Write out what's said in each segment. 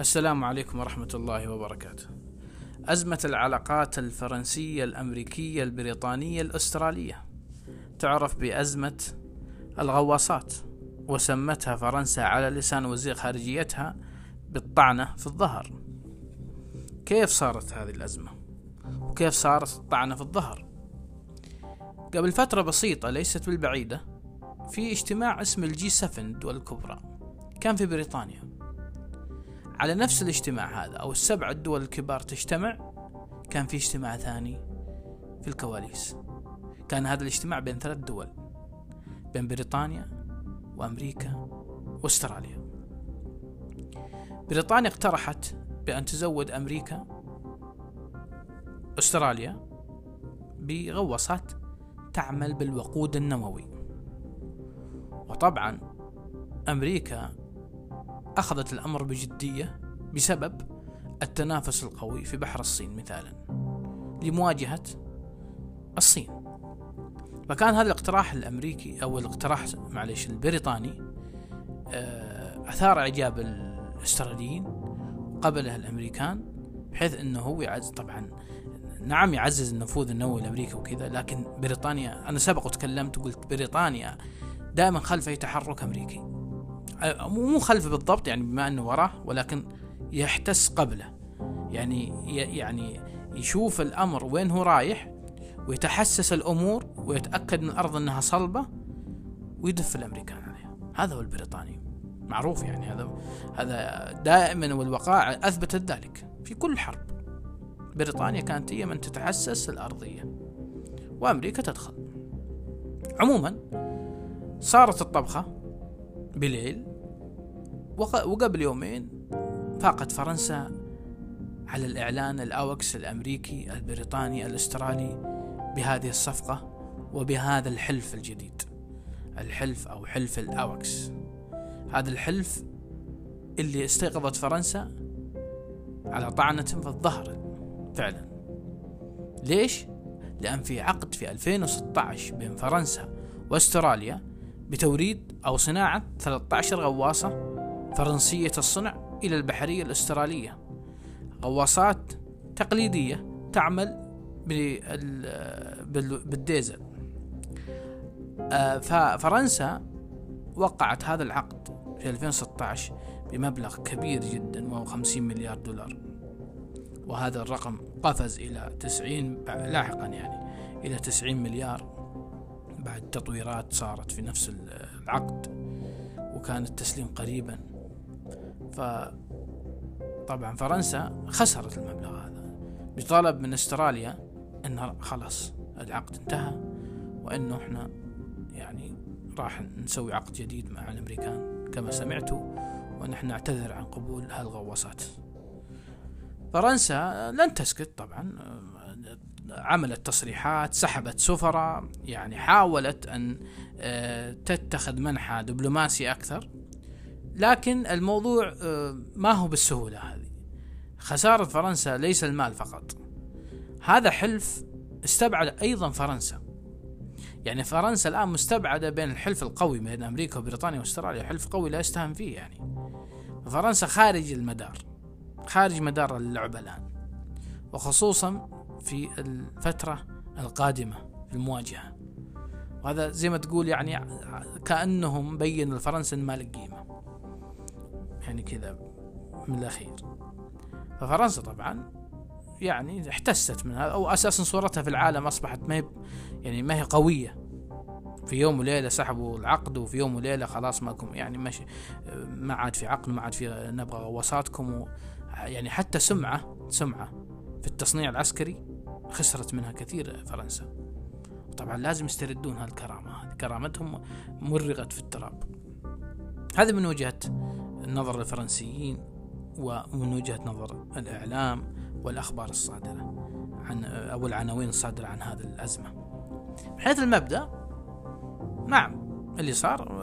السلام عليكم ورحمة الله وبركاته. أزمة العلاقات الفرنسية الأمريكية البريطانية الأسترالية تعرف بأزمة الغواصات وسمتها فرنسا على لسان وزير خارجيتها بالطعنة في الظهر. كيف صارت هذه الأزمة؟ وكيف صارت الطعنة في الظهر؟ قبل فترة بسيطة ليست بالبعيدة في اجتماع اسمه الجي 7 الدول الكبرى كان في بريطانيا على نفس الاجتماع هذا أو السبع الدول الكبار تجتمع كان في اجتماع ثاني في الكواليس. كان هذا الاجتماع بين ثلاث دول بين بريطانيا وأمريكا وأستراليا. بريطانيا اقترحت بأن تزود أمريكا أستراليا بغواصات تعمل بالوقود النووي. وطبعا أمريكا أخذت الأمر بجدية بسبب التنافس القوي في بحر الصين مثالا لمواجهة الصين. فكان هذا الاقتراح الأمريكي أو الاقتراح معلش البريطاني آه، أثار إعجاب الأستراليين قبله الأمريكان بحيث أنه هو يعز طبعا نعم يعزز النفوذ النووي الأمريكي وكذا لكن بريطانيا أنا سبق وتكلمت وقلت بريطانيا دائما خلف أي تحرك أمريكي. مو خلفه بالضبط يعني بما إنه وراه ولكن يحتس قبله. يعني يعني يشوف الأمر وين هو رايح ويتحسس الأمور ويتأكد من الأرض إنها صلبة ويدف الأمريكان عليها. هذا هو البريطاني. معروف يعني. هذا هذا دائما والوقائع أثبتت ذلك في كل حرب. بريطانيا كانت هي من تتحسس الأرضية وأمريكا تدخل. عموما صارت الطبخة بليل وقبل يومين فاقت فرنسا على الإعلان الأوكس الأمريكي البريطاني الأسترالي بهذه الصفقة وبهذا الحلف الجديد. الحلف أو حلف الأوكس. هذا الحلف اللي استيقظت فرنسا على طعنة في الظهر فعلا. ليش؟ لأن في عقد في 2016 بين فرنسا وأستراليا بتوريد أو صناعة 13 غواصة فرنسية الصنع إلى البحرية الأسترالية. غواصات تقليدية تعمل بالديزل. آه، ففرنسا وقعت هذا العقد في 2016 بمبلغ كبير جدا وهو 50 مليار دولار. وهذا الرقم قفز إلى 90 لاحقا يعني إلى 90 مليار بعد تطويرات صارت في نفس العقد. وكان التسليم قريبا ف طبعا فرنسا خسرت المبلغ هذا. بطلب من استراليا انه خلاص العقد انتهى وإنه إحنا يعني راح نسوي عقد جديد مع الأمريكان كما سمعتوا ونحن نعتذر عن قبول هالغواصات. فرنسا لن تسكت طبعا. عملت تصريحات سحبت سفراء يعني حاولت أن آه، تتخذ منحى دبلوماسي أكثر. لكن الموضوع آه، ما هو بالسهولة هذه. خسارة فرنسا ليس المال فقط. هذا حلف استبعد أيضا فرنسا. يعني فرنسا الآن مستبعدة بين الحلف القوي بين أمريكا وبريطانيا وأستراليا. حلف قوي لا يستهان فيه يعني. فرنسا خارج المدار خارج مدار اللعبة الآن. وخصوصا في الفترة القادمة في المواجهة. وهذا زي ما تقول يعني كأنهم بين الفرنسا ما له قيمة. يعني كذا من الأخير. ففرنسا طبعا يعني احتست من هذا أو أساسا صورتها في العالم أصبحت ما هي يعني ما هي قوية. في يوم وليلة سحبوا العقد وفي يوم وليلة خلاص ماكم يعني ماشي ما عاد في عقد ما عاد في نبغى غواصاتكم يعني حتى سمعة سمعة في التصنيع العسكري خسرت منها كثير فرنسا. طبعا لازم يستردون هالكرامة كرامتهم مرغت في التراب. هذه من وجهة نظر الفرنسيين ومن وجهة نظر الإعلام والأخبار الصادرة عن أو العناوين الصادرة عن هذه الأزمة. من حيث المبدأ نعم اللي صار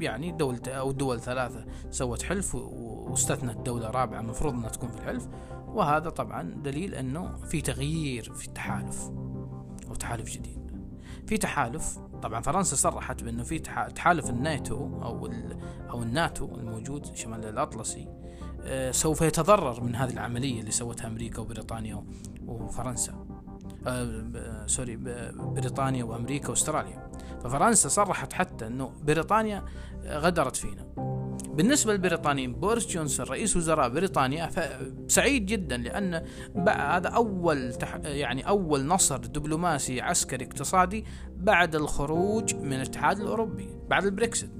يعني دولة أو دول ثلاثة سوت حلف واستثنت دولة رابعة المفروض أنها تكون في الحلف. وهذا طبعا دليل أنه في تغيير في التحالف أو تحالف جديد. في تحالف طبعا فرنسا صرحت بأنه في تحالف الناتو أو أو الناتو الموجود شمال الأطلسي آه، سوف يتضرر من هذه العملية اللي سوتها أمريكا وبريطانيا وفرنسا. آه، sorry بريطانيا وأمريكا وأستراليا. ففرنسا صرحت حتى أنه بريطانيا غدرت فينا. بالنسبة للبريطانيين بوريس جونسون رئيس وزراء بريطانيا سعيد جدا لأن هذا أول تح يعني أول نصر دبلوماسي عسكري اقتصادي بعد الخروج من الاتحاد الأوروبي بعد البريكسيت.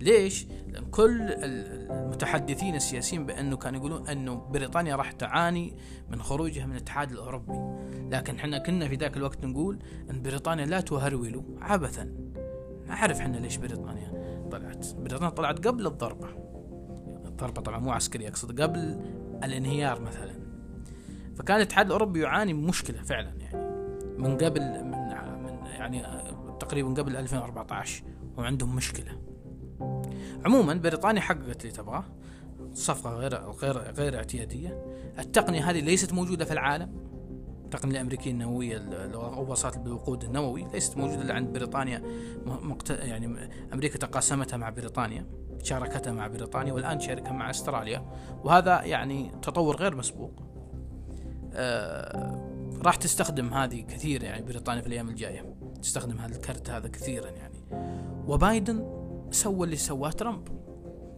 ليش؟ لأن كل المتحدثين السياسيين بأنه كانوا يقولون أنه بريطانيا راح تعاني من خروجها من الاتحاد الأوروبي. لكن إحنا كنا في ذاك الوقت نقول أن بريطانيا لا تهرول عبثا. نعرف إحنا ليش بريطانيا. طلعت. بريطانيا طلعت قبل الضربة. الضربة طبعا مو عسكرية أقصد قبل الانهيار مثلا. فكان الاتحاد الأوروبي يعاني من مشكلة فعلا يعني. من قبل من, من يعني تقريبا قبل 2014 وعندهم مشكلة. عموما بريطانيا حققت اللي تبغاه. صفقة غير غير غير اعتيادية. التقنية هذه ليست موجودة في العالم. التقنية الأمريكية النووية الغواصات بالوقود النووي ليست موجودة إلا عند بريطانيا. مقت... يعني أمريكا تقاسمتها مع بريطانيا شاركتها مع بريطانيا والآن تشاركها مع أستراليا. وهذا يعني تطور غير مسبوق. آه راح تستخدم هذه كثير يعني بريطانيا في الأيام الجاية. تستخدم هذا الكرت هذا كثيرا يعني. وبايدن سوى اللي سواه ترامب.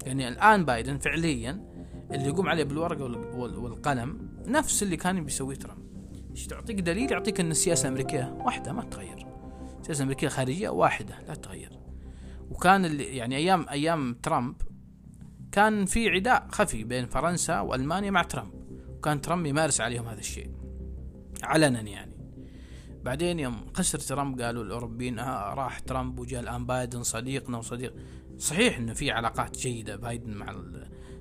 يعني الآن بايدن فعليا اللي يقوم عليه بالورقة والقلم نفس اللي كان بيسويه ترامب. إيش تعطيك دليل؟ يعطيك إن السياسة الأمريكية واحدة ما تتغير. السياسة الأمريكية الخارجية واحدة لا تتغير. وكان اللي يعني أيام أيام ترامب كان في عداء خفي بين فرنسا وألمانيا مع ترامب. وكان ترامب يمارس عليهم هذا الشيء. علنا يعني. بعدين يوم خسر ترامب قالوا الأوروبيين آه راح ترامب وجاء الآن بايدن صديقنا وصديق. صحيح إنه في علاقات جيدة بايدن مع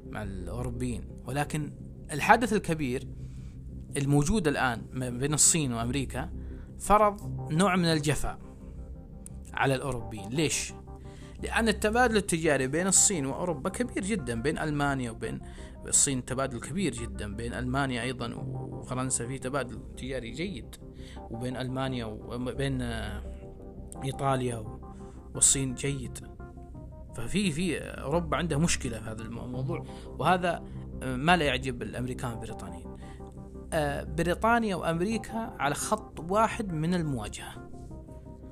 مع الأوروبيين. ولكن الحدث الكبير الموجود الآن بين الصين وأمريكا فرض نوع من الجفاء على الأوروبيين. ليش؟ لأن التبادل التجاري بين الصين وأوروبا كبير جدا بين ألمانيا وبين الصين تبادل كبير جدا بين ألمانيا أيضا وفرنسا في تبادل تجاري جيد وبين ألمانيا وبين إيطاليا والصين جيد. ففي في أوروبا عندها مشكلة في هذا الموضوع وهذا ما لا يعجب الأمريكان البريطانيين بريطانيا وأمريكا على خط واحد من المواجهة.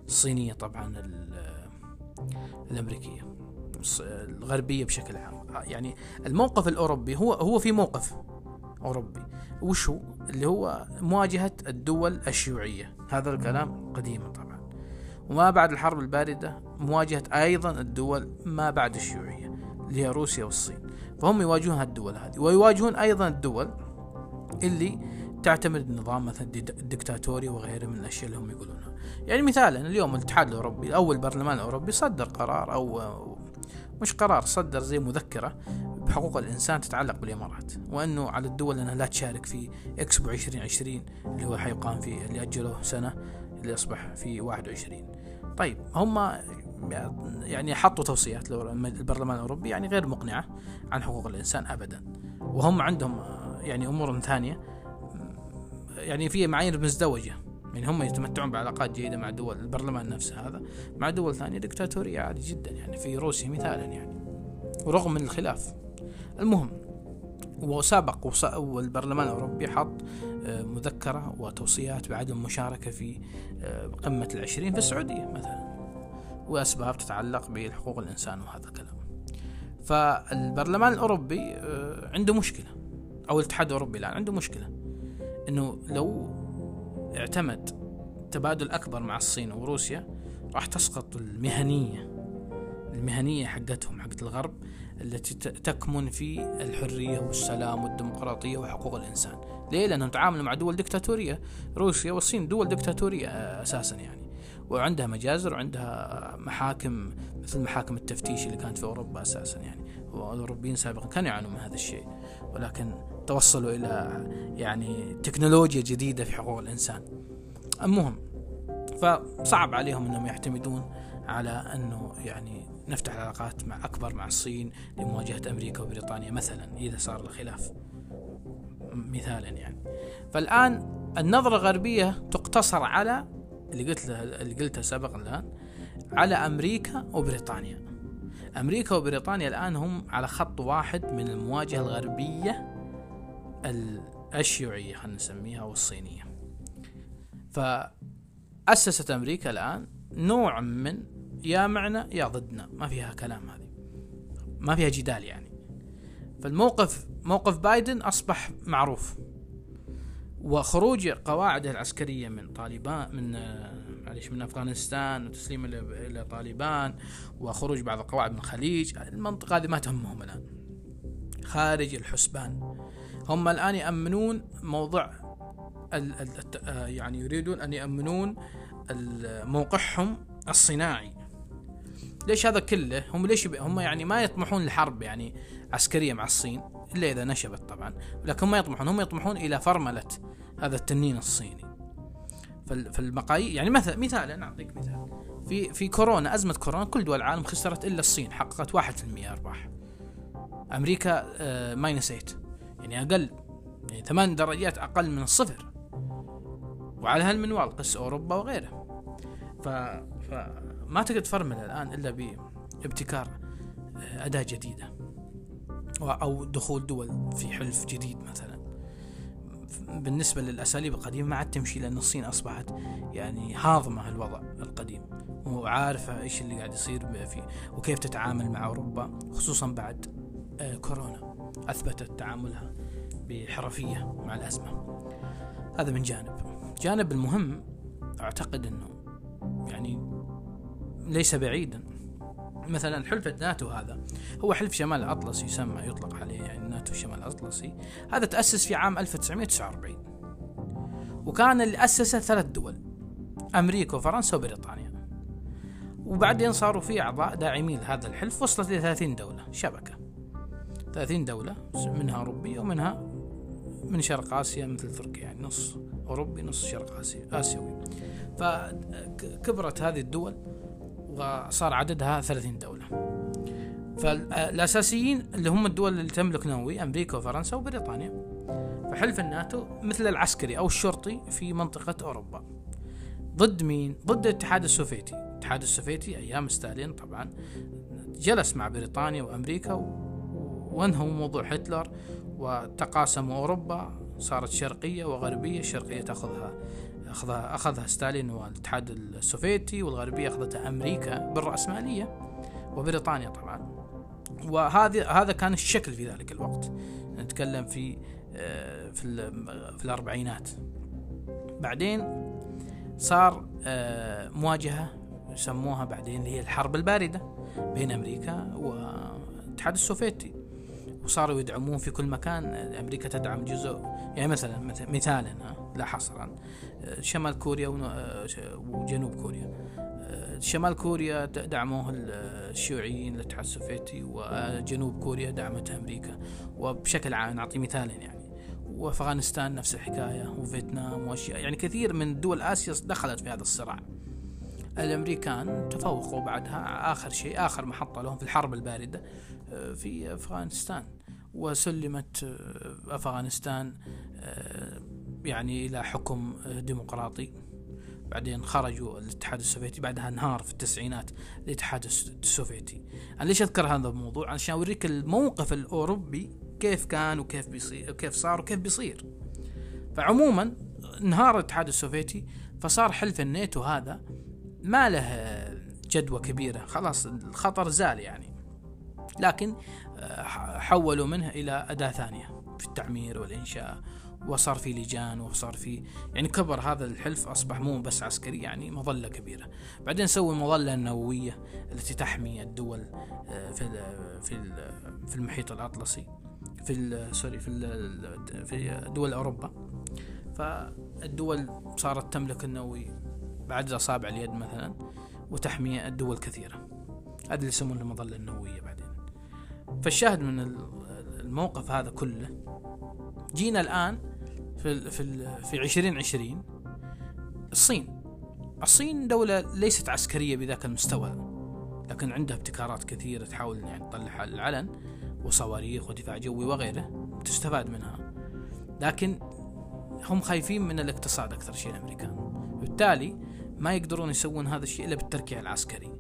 الصينية طبعا الأمريكية. الغربية بشكل عام. يعني الموقف الأوروبي هو هو في موقف أوروبي. وش هو اللي هو مواجهة الدول الشيوعية. هذا الكلام قديما طبعا. وما بعد الحرب الباردة مواجهة أيضا الدول ما بعد الشيوعية اللي هي روسيا والصين. فهم يواجهون الدول هذه. ويواجهون أيضا الدول اللي تعتمد نظام مثلا ديكتاتوري وغيره من الأشياء اللي هم يقولونها. يعني مثالا اليوم الاتحاد الأوروبي أو البرلمان الاوروبي صدر قرار أو مش قرار صدر زي مذكرة بحقوق الإنسان تتعلق بالإمارات وأنه على الدول إنها لا تشارك في اكسبو 2020 اللي هو حيقام في اللي أجلوه سنة اللي أصبح في 21 طيب هم يعني حطوا توصيات للبرلمان الأوروبي يعني غير مقنعة عن حقوق الإنسان ابدا. وهم عندهم يعني أمور ثانية. يعني في معايير مزدوجة. يعني هم يتمتعون بعلاقات جيدة مع دول البرلمان نفسه هذا مع دول ثانية دكتاتوريه عادي جدا. يعني في روسيا مثالا يعني. ورغم من الخلاف. المهم وسابق والبرلمان الأوروبي حط آه، مذكرة وتوصيات بعدم المشاركة في آه، قمة العشرين في السعودية مثلا. وأسباب تتعلق بحقوق الإنسان وهذا الكلام. فالبرلمان الأوروبي آه، عنده مشكلة. أو الاتحاد الأوروبي الان عنده مشكلة. إنه لو اعتمد تبادل أكبر مع الصين وروسيا راح تسقط المهنية المهنية حقتهم حقت الغرب التي تكمن في الحرية والسلام والديمقراطية وحقوق الإنسان. ليه؟ لأنهم تعاملوا مع دول دكتاتوريه روسيا والصين دول دكتاتوريه أساسا يعني. وعندها مجازر وعندها محاكم مثل محاكم التفتيش اللي كانت في أوروبا أساسا يعني. والاوروبيين سابقا كانوا يعانون من هذا الشيء ولكن توصلوا إلى يعني تكنولوجيا جديدة في حقوق الإنسان. المهم فصعب عليهم أنهم يعتمدون على أنه يعني نفتح العلاقات مع أكبر مع الصين لمواجهة أمريكا وبريطانيا مثلا إذا صار الخلاف. مثالا يعني. فالآن النظرة الغربية تقتصر على اللي قلت اللي قلتها سابقا الآن على أمريكا وبريطانيا. أمريكا وبريطانيا الآن هم على خط واحد من المواجهة الغربية الشيوعية خلينا نسميها أو الصينية. فأسست أمريكا الآن نوع من يا معنا يا ضدنا. ما فيها كلام هذه. ما فيها جدال يعني. فالموقف موقف بايدن أصبح معروف. وخروج قواعده العسكرية من طالبان من معلش من أفغانستان وتسليم إلى طالبان وخروج بعض القواعد من الخليج المنطقة هذه ما تهمهم الآن. خارج الحسبان. هم الآن يأمنون موضوع ال يعني يريدون أن يأمنون موقعهم الصناعي. ليش هذا كله؟ هم ليش هم يعني ما يطمحون لحرب يعني عسكرية مع الصين إلا إذا نشبت طبعا. لكن ما يطمحون هم يطمحون إلى فرملة هذا التنين الصيني. فالمقاييس يعني مثلا مثال أنا أعطيك مثال. في في كورونا أزمة كورونا كل دول العالم خسرت إلا الصين حققت 1% أرباح. أمريكا آه ماينس 8 يعني أقل يعني ثمان درجات أقل من الصفر. وعلى هالمنوال قس أوروبا وغيره ف فما تقدر تفرمل الآن إلا بابتكار آه، أداة جديدة. أو دخول دول في حلف جديد مثلا. بالنسبة للأساليب القديمة ما عاد تمشي لأن الصين أصبحت يعني هاضمة الوضع القديم. وعارفة إيش اللي قاعد يصير فيه وكيف تتعامل مع أوروبا خصوصا بعد آه، كورونا أثبتت تعاملها بحرفية مع الأزمة. هذا من جانب. جانب المهم أعتقد أنه يعني ليس بعيدا مثلا حلف الناتو هذا هو حلف شمال الأطلسي يسمى يطلق عليه يعني ناتو شمال الأطلسي. هذا تأسس في عام 1949 وكان اللي أسسه ثلاث دول أمريكا وفرنسا وبريطانيا. وبعدين صاروا في أعضاء داعمين لهذا الحلف وصلت إلى 30 دولة شبكة. 30 دولة منها أوروبية ومنها من شرق آسيا مثل تركيا يعني نص أوروبي نص شرق آسيا آسيوي. فكبرت هذه الدول. وصار عددها 30 دولة. فالأساسيين اللي هم الدول اللي تملك نووي أمريكا وفرنسا وبريطانيا. فحلف الناتو مثل العسكري أو الشرطي في منطقة أوروبا. ضد مين؟ ضد الاتحاد السوفيتي. الاتحاد السوفيتي أيام ستالين طبعا جلس مع بريطانيا وأمريكا وانهوا موضوع هتلر وتقاسموا أوروبا. صارت شرقية وغربية الشرقية تأخذها أخذها أخذها ستالين والاتحاد السوفيتي والغربية أخذتها أمريكا بالرأسمالية وبريطانيا طبعا. وهذا هذا كان الشكل في ذلك الوقت. نتكلم في آه، في في الأربعينات. بعدين صار آه، مواجهة يسموها بعدين اللي هي الحرب الباردة بين أمريكا والاتحاد السوفيتي. وصاروا يدعمون في كل مكان. أمريكا تدعم جزء يعني مثلا مثالا لا حصرا شمال كوريا وجنوب كوريا. شمال كوريا دعموه الشيوعيين الاتحاد السوفيتي وجنوب كوريا دعمتها أمريكا. وبشكل عام نعطي مثالا يعني. وأفغانستان نفس الحكاية وفيتنام وأشياء. يعني كثير من دول آسيا دخلت في هذا الصراع. الأمريكان تفوقوا بعدها آخر شيء آخر محطة لهم في الحرب الباردة في أفغانستان. وسلمت أفغانستان يعني إلى حكم ديمقراطي. بعدين خرجوا الاتحاد السوفيتي بعدها انهار في التسعينات الاتحاد السوفيتي. أنا ليش أذكر هذا الموضوع؟ عشان أوريك الموقف الأوروبي كيف كان وكيف بيصير وكيف صار وكيف بيصير. فعموما انهار الاتحاد السوفيتي فصار حلف الناتو هذا ما له جدوى كبيرة. خلاص الخطر زال يعني. لكن آه، حولوا منه إلى أداة ثانية في التعمير والإنشاء. وصار في لجان وصار في يعني كبر هذا الحلف أصبح مو بس عسكري يعني مظلة كبيرة. بعدين سووا المظله النوويه التي تحمي الدول آه، في في في المحيط الأطلسي في سوري في في دول أوروبا. فالدول صارت تملك النووي بعد اصابع اليد مثلا وتحمي الدول كثيرة. هذا اللي يسمونه المظلة النووية بعدين. فالشاهد من الموقف هذا كله جينا الآن في في في 2020 الصين. الصين دولة ليست عسكرية بذاك المستوى لكن عندها ابتكارات كثيرة تحاول يعني تطلع العلن وصواريخ ودفاع جوي وغيره تستفاد منها. لكن هم خايفين من الاقتصاد أكثر شيء الأمريكان. بالتالي ما يقدرون يسوون هذا الشيء إلا بالتركيع العسكري.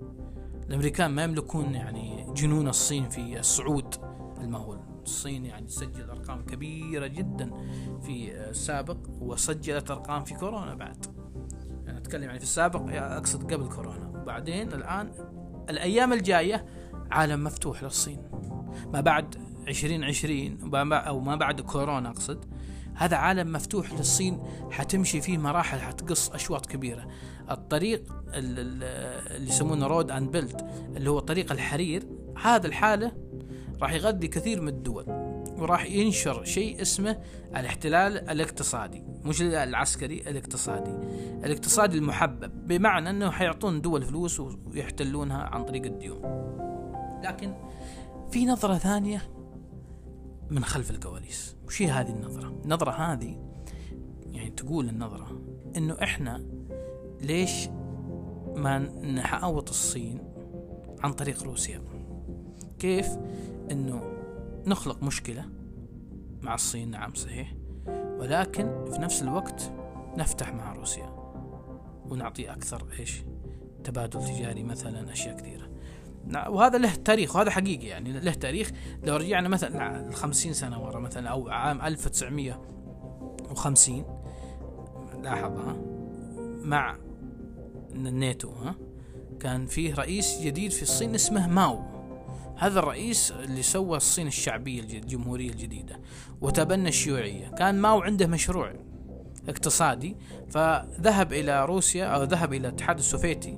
الأمريكان ما يملكون يعني جنون الصين في الصعود المهول. الصين يعني تسجل أرقام كبيرة جدا في السابق وسجلت أرقام في كورونا بعد. يعني أتكلم يعني في السابق أقصد قبل كورونا. وبعدين الآن الأيام الجاية عالم مفتوح للصين. ما بعد 2020 أو ما بعد كورونا أقصد هذا عالم مفتوح للصين. حتمشي فيه مراحل حتقص أشواط كبيرة. الطريق اللي يسمونه Road and Belt اللي هو طريق الحرير هذا الحالة راح يغذي كثير من الدول وراح ينشر شيء اسمه الاحتلال الاقتصادي مش العسكري الاقتصادي. الاقتصادي المحبب بمعنى إنه حيعطون دول فلوس ويحتلونها عن طريق الديون. لكن في نظرة ثانية من خلف الكواليس. وش هي هذه النظرة؟ النظرة هذه يعني تقول النظرة إنه إحنا ليش ما نحأوط الصين عن طريق روسيا؟ كيف إنه نخلق مشكلة مع الصين نعم صحيح. ولكن في نفس الوقت نفتح مع روسيا ونعطي أكثر إيش؟ تبادل تجاري مثلا أشياء كثيرة. وهذا له تاريخ وهذا حقيقي يعني له تاريخ. لو رجعنا مثلا 50 سنة ورا مثلا أو عام 1950 لاحظ ها مع الناتو ها كان فيه رئيس جديد في الصين اسمه ماو. هذا الرئيس اللي سوى الصين الشعبية الجمهورية الجديدة وتبنى الشيوعية. كان ماو عنده مشروع اقتصادي فذهب إلى روسيا أو ذهب إلى الاتحاد السوفيتي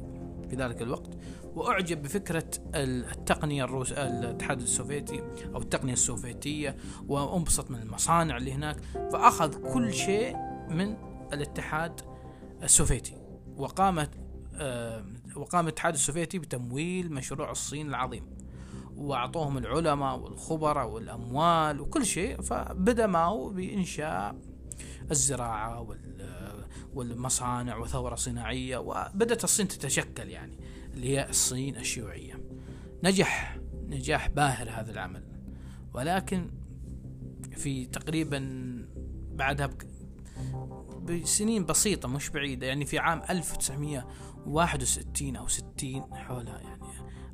في ذلك الوقت وأعجب بفكرة التقنية الروس الاتحاد السوفيتي أو التقنية السوفيتية وأنبسط من المصانع اللي هناك فأخذ كل شيء من الاتحاد السوفيتي. وقامت آه، وقام الاتحاد السوفيتي بتمويل مشروع الصين العظيم. وأعطوهم العلماء والخبراء والأموال وكل شيء فبدأ ماو بإنشاء الزراعة والمصانع وثورة صناعية وبدأت الصين تتشكل يعني اللي هي الصين الشيوعية. نجح نجاح باهر هذا العمل. ولكن في تقريبا بعدها بسنين بسيطة مش بعيدة يعني في عام 1961 أو 60 حولها يعني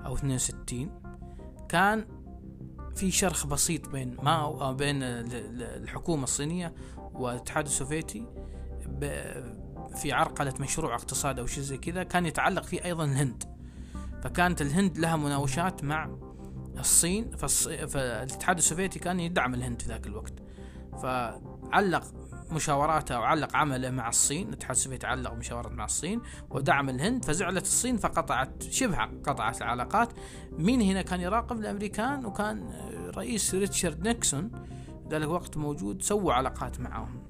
أو 62 كان في شرخ بسيط بين ماو بين الحكومة الصينية والاتحاد السوفيتي في عرقلة مشروع اقتصادي أو شيء زي كذا كان يتعلق فيه أيضا الهند. فكانت الهند لها مناوشات مع الصين فالاتحاد السوفيتي كان يدعم الهند في ذاك الوقت. فعلق مشاوراته أو علق عمله مع الصين الاتحاد السوفيتي علق مشاورات مع الصين ودعم الهند. فزعلت الصين فقطعت شبه قطعت العلاقات. مين هنا كان يراقب الأمريكان وكان رئيس ريتشارد نيكسون ذلك الوقت موجود سووا علاقات معهم.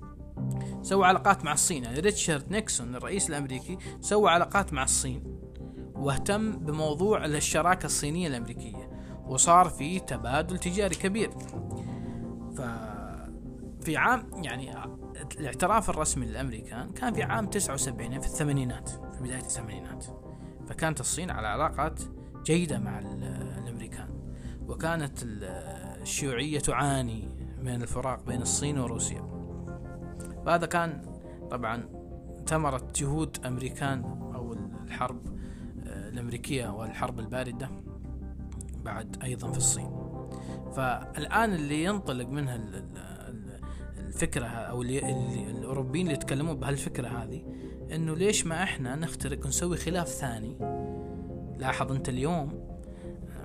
سووا علاقات مع الصين يعني ريتشارد نيكسون الرئيس الأمريكي سوى علاقات مع الصين واهتم بموضوع الشراكة الصينية الأمريكية وصار في تبادل تجاري كبير. ف في عام يعني الاعتراف الرسمي للأمريكان كان في عام 79 في الثمانينات في بداية الثمانينات. فكانت الصين على علاقات جيدة مع الأمريكان. وكانت الشيوعية تعاني من الفراق بين الصين وروسيا. وهذا كان طبعا ثمرة جهود أمريكان أو الحرب الأمريكية والحرب الباردة بعد أيضا في الصين. فالآن اللي ينطلق منها الفكرة أو اللي, الأوروبيين اللي يتكلمون بهالفكرة هذه إنه ليش ما إحنا نخترق ونسوي خلاف ثاني؟ لاحظ أنت اليوم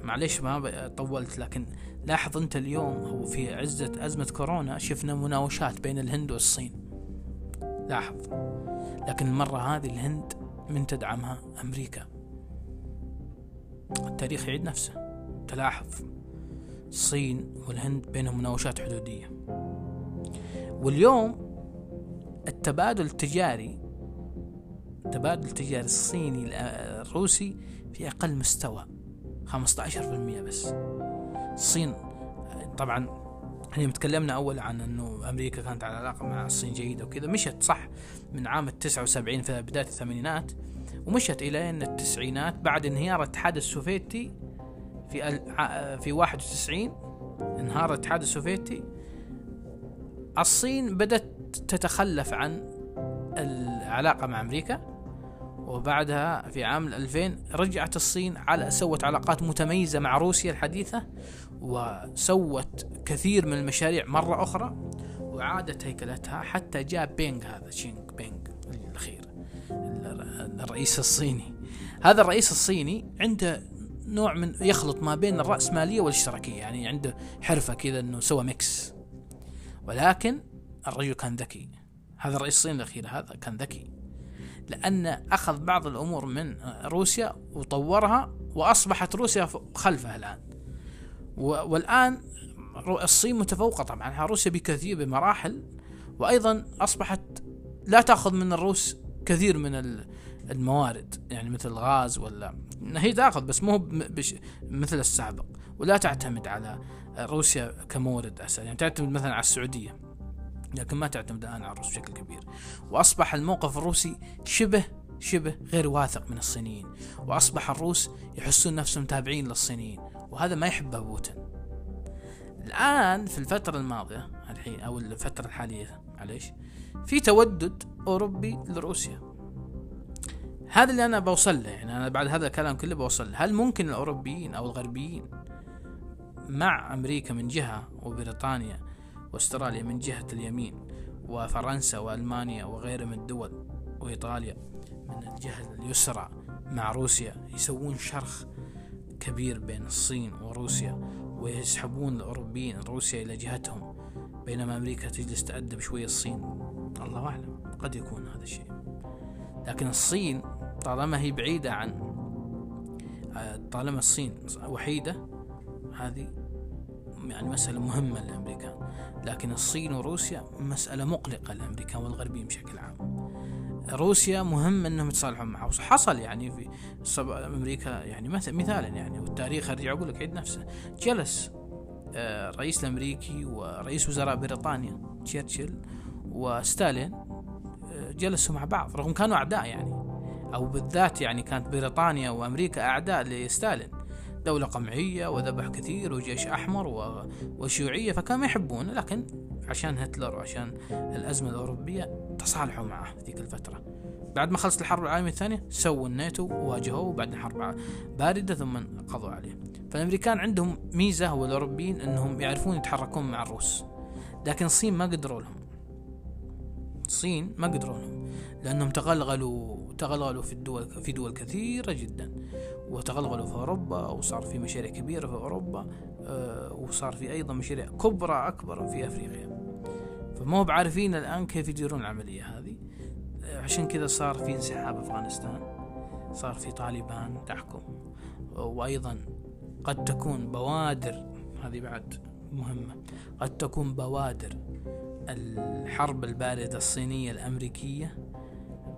معليش ما طولت لكن لاحظ أنت اليوم أو في عزة أزمة كورونا شفنا مناوشات بين الهند والصين. لاحظ. لكن المرة هذه الهند من تدعمها أمريكا. التاريخ يعيد نفسه. تلاحظ. الصين والهند بينهم مناوشات حدودية. واليوم التبادل التجاري التبادل التجاري الصيني الروسي في أقل مستوى 15% بس. الصين طبعا إحنا تكلمنا أول عن إنه أمريكا كانت على علاقة مع الصين جيدة وكذا مشت صح من عام ال 79 في بداية الثمانينات ومشت إلى أن التسعينات بعد انهيار الاتحاد السوفيتي في في 91 انهار الاتحاد السوفيتي الصين بدأت تتخلف عن العلاقة مع أمريكا وبعدها في عام 2000 رجعت الصين على سوت علاقات متميزة مع روسيا الحديثة وسوت كثير من المشاريع مرة أخرى وعادت هيكلتها حتى جاء بينغ هذا شينغ بينغ الأخير الرئيس الصيني. هذا الرئيس الصيني عنده نوع من يخلط ما بين الرأسمالية والاشتراكية يعني عنده حرفة كذا إنه سوى mix. ولكن الرجل كان ذكي. هذا الرئيس الصيني الأخير هذا كان ذكي. لأن أخذ بعض الأمور من روسيا وطورها وأصبحت روسيا خلفها الآن. والآن الصين متفوقة طبعا. روسيا بكثير بمراحل. وأيضا أصبحت لا تأخذ من الروس كثير من الموارد. يعني مثل الغاز ولا هي تأخذ بس مو بش مثل السابق. ولا تعتمد على روسيا كمورد أساسا. يعني تعتمد مثلا على السعودية لكن ما تعتمد الآن على الروس بشكل كبير. وأصبح الموقف الروسي شبه شبه غير واثق من الصينيين. وأصبح الروس يحسون نفسهم تابعين للصينيين وهذا ما يحبه بوتين. الآن في الفترة الماضية الحين أو الفترة الحالية معليش في تودد أوروبي لروسيا. هذا اللي أنا بوصل له يعني أنا بعد هذا الكلام كله بوصل له. هل ممكن الأوروبيين أو الغربيين مع أمريكا من جهة وبريطانيا وأستراليا من جهة اليمين وفرنسا وألمانيا وغيرها من الدول وإيطاليا من الجهة اليسرى مع روسيا يسوون شرخ كبير بين الصين وروسيا ويسحبون الأوروبيين روسيا إلى جهتهم بينما أمريكا تجلس تأدب شوية الصين. الله أعلم قد يكون هذا الشيء. لكن الصين طالما هي بعيدة عن طالما الصين وحيدة هذه يعني مسألة مهمة للأمريكان لكن الصين وروسيا مسألة مقلقة للأمريكان والغربيين بشكل عام. روسيا مهم إنهم يتصالحون معه حصل يعني في أمريكا يعني مثالا يعني والتاريخ ارجع أقول لك عيد نفسه. جلس الرئيس آه، الأمريكي ورئيس وزراء بريطانيا تشرشل وستالين آه، جلسوا مع بعض. رغم كانوا أعداء يعني. أو بالذات يعني كانت بريطانيا وأمريكا أعداء لستالين. دولة قمعية وذبح كثير وجيش أحمر وشيوعية فكانوا يحبونه لكن عشان هتلر وعشان الأزمة الأوروبية تصالحوا معه في ذيك الفترة. بعد ما خلصت الحرب العالمية الثانية سووا الناتو وواجهوه وبعدين حرب باردة ثم قضوا عليه. فالأمريكان عندهم ميزة والأوروبيين أنهم يعرفون يتحركون مع الروس لكن الصين ما قدروا لهم. الصين ما قدروا لهم. لأنهم تغلغلوا تغلغلوا في الدول في دول كثيرة جدا. وتغلغلوا في أوروبا وصار في مشاريع كبيرة في أوروبا آه، وصار في أيضا مشاريع كبرى أكبر في أفريقيا. فما هو بعارفين الآن كيف يديرون العملية هذه. آه، عشان كذا صار في انسحاب أفغانستان صار في طالبان تحكم. وأيضا قد تكون بوادر هذه بعد مهمة قد تكون بوادر الحرب الباردة الصينية الأمريكية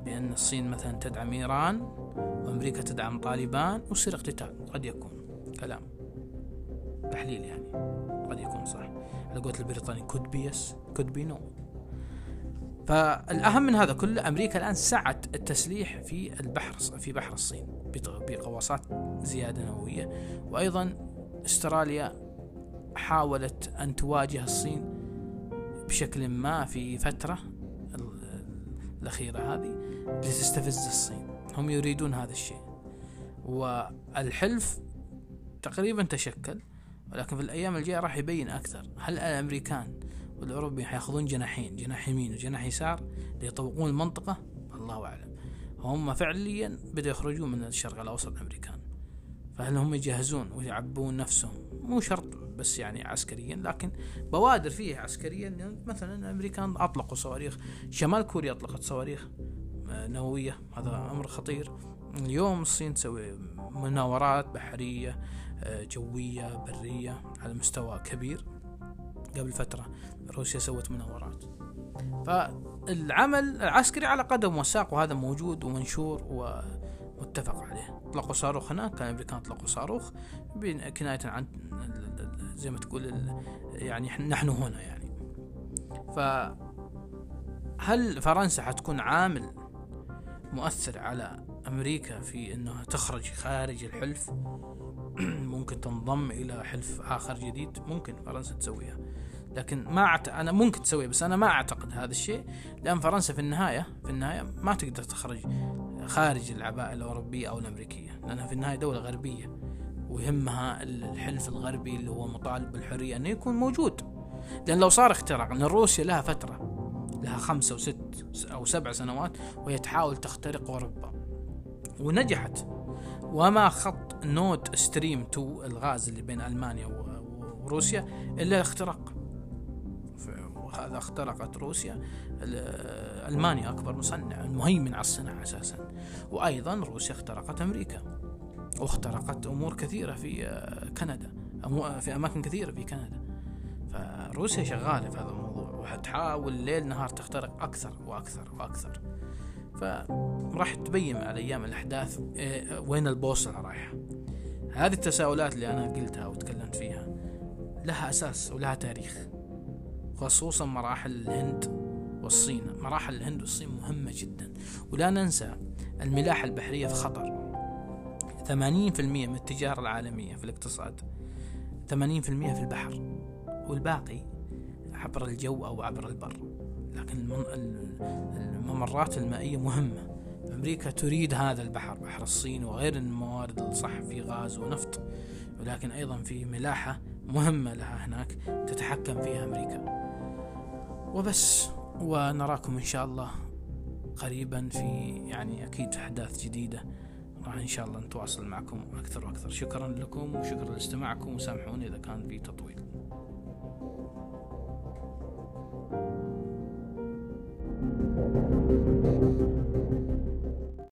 بأن الصين مثلا تدعم إيران وأمريكا تدعم طالبان ويصير اقتتال. قد يكون كلام تحليل يعني. قد يكون صح. على قولة البريطاني could be yes could be no. فالأهم من هذا كله أمريكا الآن سعت التسليح في البحر في بحر الصين بغواصات زيادة نووية. وأيضا أستراليا حاولت أن تواجه الصين بشكل ما في فترة الأخيرة هذه لتستفز الصين. هم يريدون هذا الشيء. والحلف تقريبا تشكل ولكن في الأيام الجاية راح يبين أكثر. هل الأمريكان والأوروبيين حيأخذون جناحين جناح يمين وجناح يسار ليطوقون المنطقة؟ الله أعلم. هم فعليا بدأوا يخرجون من الشرق الأوسط الأمريكان فهل هم يجهزون ويعبون نفسهم؟ مو شرط. بس يعني عسكريا لكن بوادر فيها عسكريا مثلا الامريكان أطلقوا صواريخ شمال كوريا أطلقت صواريخ آه، نووية هذا أمر خطير. اليوم الصين تسوي مناورات بحرية آه، جوية برية على مستوى كبير. قبل فترة روسيا سوت مناورات. فالعمل العسكري على قدم وساق وهذا موجود ومنشور ومتفق عليه. اطلقوا صاروخ هناك كان الامريكان اطلقوا صاروخ كناية عن زي ما تقول يعني نحن هنا يعني. فهل فرنسا حتكون عامل مؤثر على أمريكا في أنها تخرج خارج الحلف؟ ممكن تنضم إلى حلف آخر جديد؟ ممكن فرنسا تسويها. لكن ما أعت... أنا ممكن تسويها بس أنا ما أعتقد هذا الشيء لأن فرنسا في النهاية في النهاية ما تقدر تخرج خارج العباءة الأوروبية أو الأمريكية لأنها في النهاية دولة غربية ويهمها الحلف الغربي اللي هو مطالب بالحرية أنه يكون موجود. لأن لو صار اختراق أن روسيا لها فترة لها خمسة وست أو سبع سنوات وهي تحاول تخترق أوروبا ونجحت. وما خط نورد ستريم 2 الغاز اللي بين ألمانيا وروسيا إلا اختراق وهذا اخترقت روسيا. ألمانيا أكبر مصنع المهيمن على الصناعة أساسا. وأيضا روسيا اخترقت أمريكا. واخترقت أمور كثيرة في كندا. في أماكن كثيرة في كندا. فروسيا شغالة في هذا الموضوع وحتحاول ليل نهار تخترق أكثر وأكثر وأكثر. فراح تبين مع الأيام الأحداث إيه، وين البوصلة رايحة. هذه التساؤلات اللي أنا قلتها وتكلمت فيها لها أساس ولها تاريخ. خصوصا مراحل الهند والصين. مراحل الهند والصين مهمة جدا. ولا ننسى الملاحة البحرية في خطر. 80% من التجارة العالمية في الاقتصاد 80% في البحر والباقي عبر الجو أو عبر البر. لكن الممرات المائية مهمة. أمريكا تريد هذا البحر بحر الصين وغير الموارد الصح في غاز ونفط. ولكن أيضا في ملاحة مهمة لها هناك تتحكم فيها أمريكا. وبس ونراكم إن شاء الله قريبا في يعني أكيد أحداث جديدة. راح إن شاء الله نتواصل معكم أكثر وأكثر. شكرا لكم وشكرا لاستماعكم وسامحوني إذا كان في تطويل.